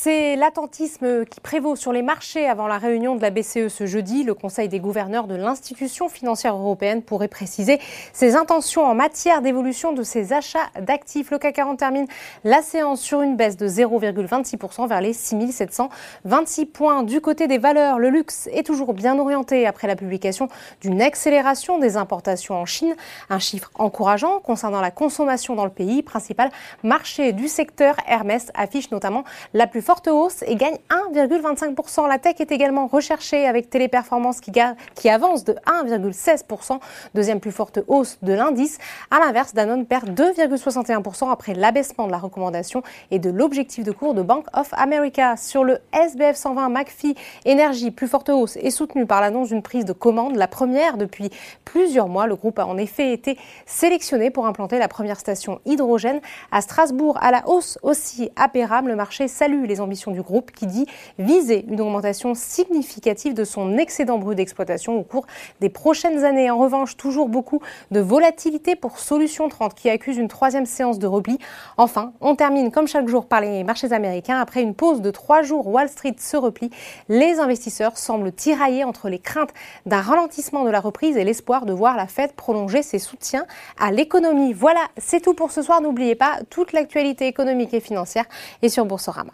C'est l'attentisme qui prévaut sur les marchés avant la réunion de la BCE ce jeudi. Le Conseil des gouverneurs de l'institution financière européenne pourrait préciser ses intentions en matière d'évolution de ses achats d'actifs. Le CAC 40 termine la séance sur une baisse de 0,26% vers les 6726 points. Du côté des valeurs, le luxe est toujours bien orienté après la publication d'une accélération des importations en Chine. Un chiffre encourageant concernant la consommation dans le pays. Principal marché du secteur, Hermès affiche notamment la plus forte hausse et gagne 1,25%. La tech est également recherchée avec Téléperformance qui, avance de 1,16%, deuxième plus forte hausse de l'indice. À l'inverse, Danone perd 2,61% après l'abaissement de la recommandation et de l'objectif de cours de Bank of America. Sur le SBF 120, McPhee Énergie, plus forte hausse, est soutenue par l'annonce d'une prise de commande, la première depuis plusieurs mois. Le groupe a en effet été sélectionné pour implanter la première station hydrogène à Strasbourg. À la hausse aussi à Péram, le marché salue les ambitions du groupe qui dit viser une augmentation significative de son excédent brut d'exploitation au cours des prochaines années. En revanche, toujours beaucoup de volatilité pour Solution 30 qui accuse une troisième séance de repli. Enfin, on termine comme chaque jour par les marchés américains. Après une pause de trois jours, Wall Street se replie. Les investisseurs semblent tirailler entre les craintes d'un ralentissement de la reprise et l'espoir de voir la Fed prolonger ses soutiens à l'économie. Voilà, c'est tout pour ce soir. N'oubliez pas, toute l'actualité économique et financière est sur Boursorama.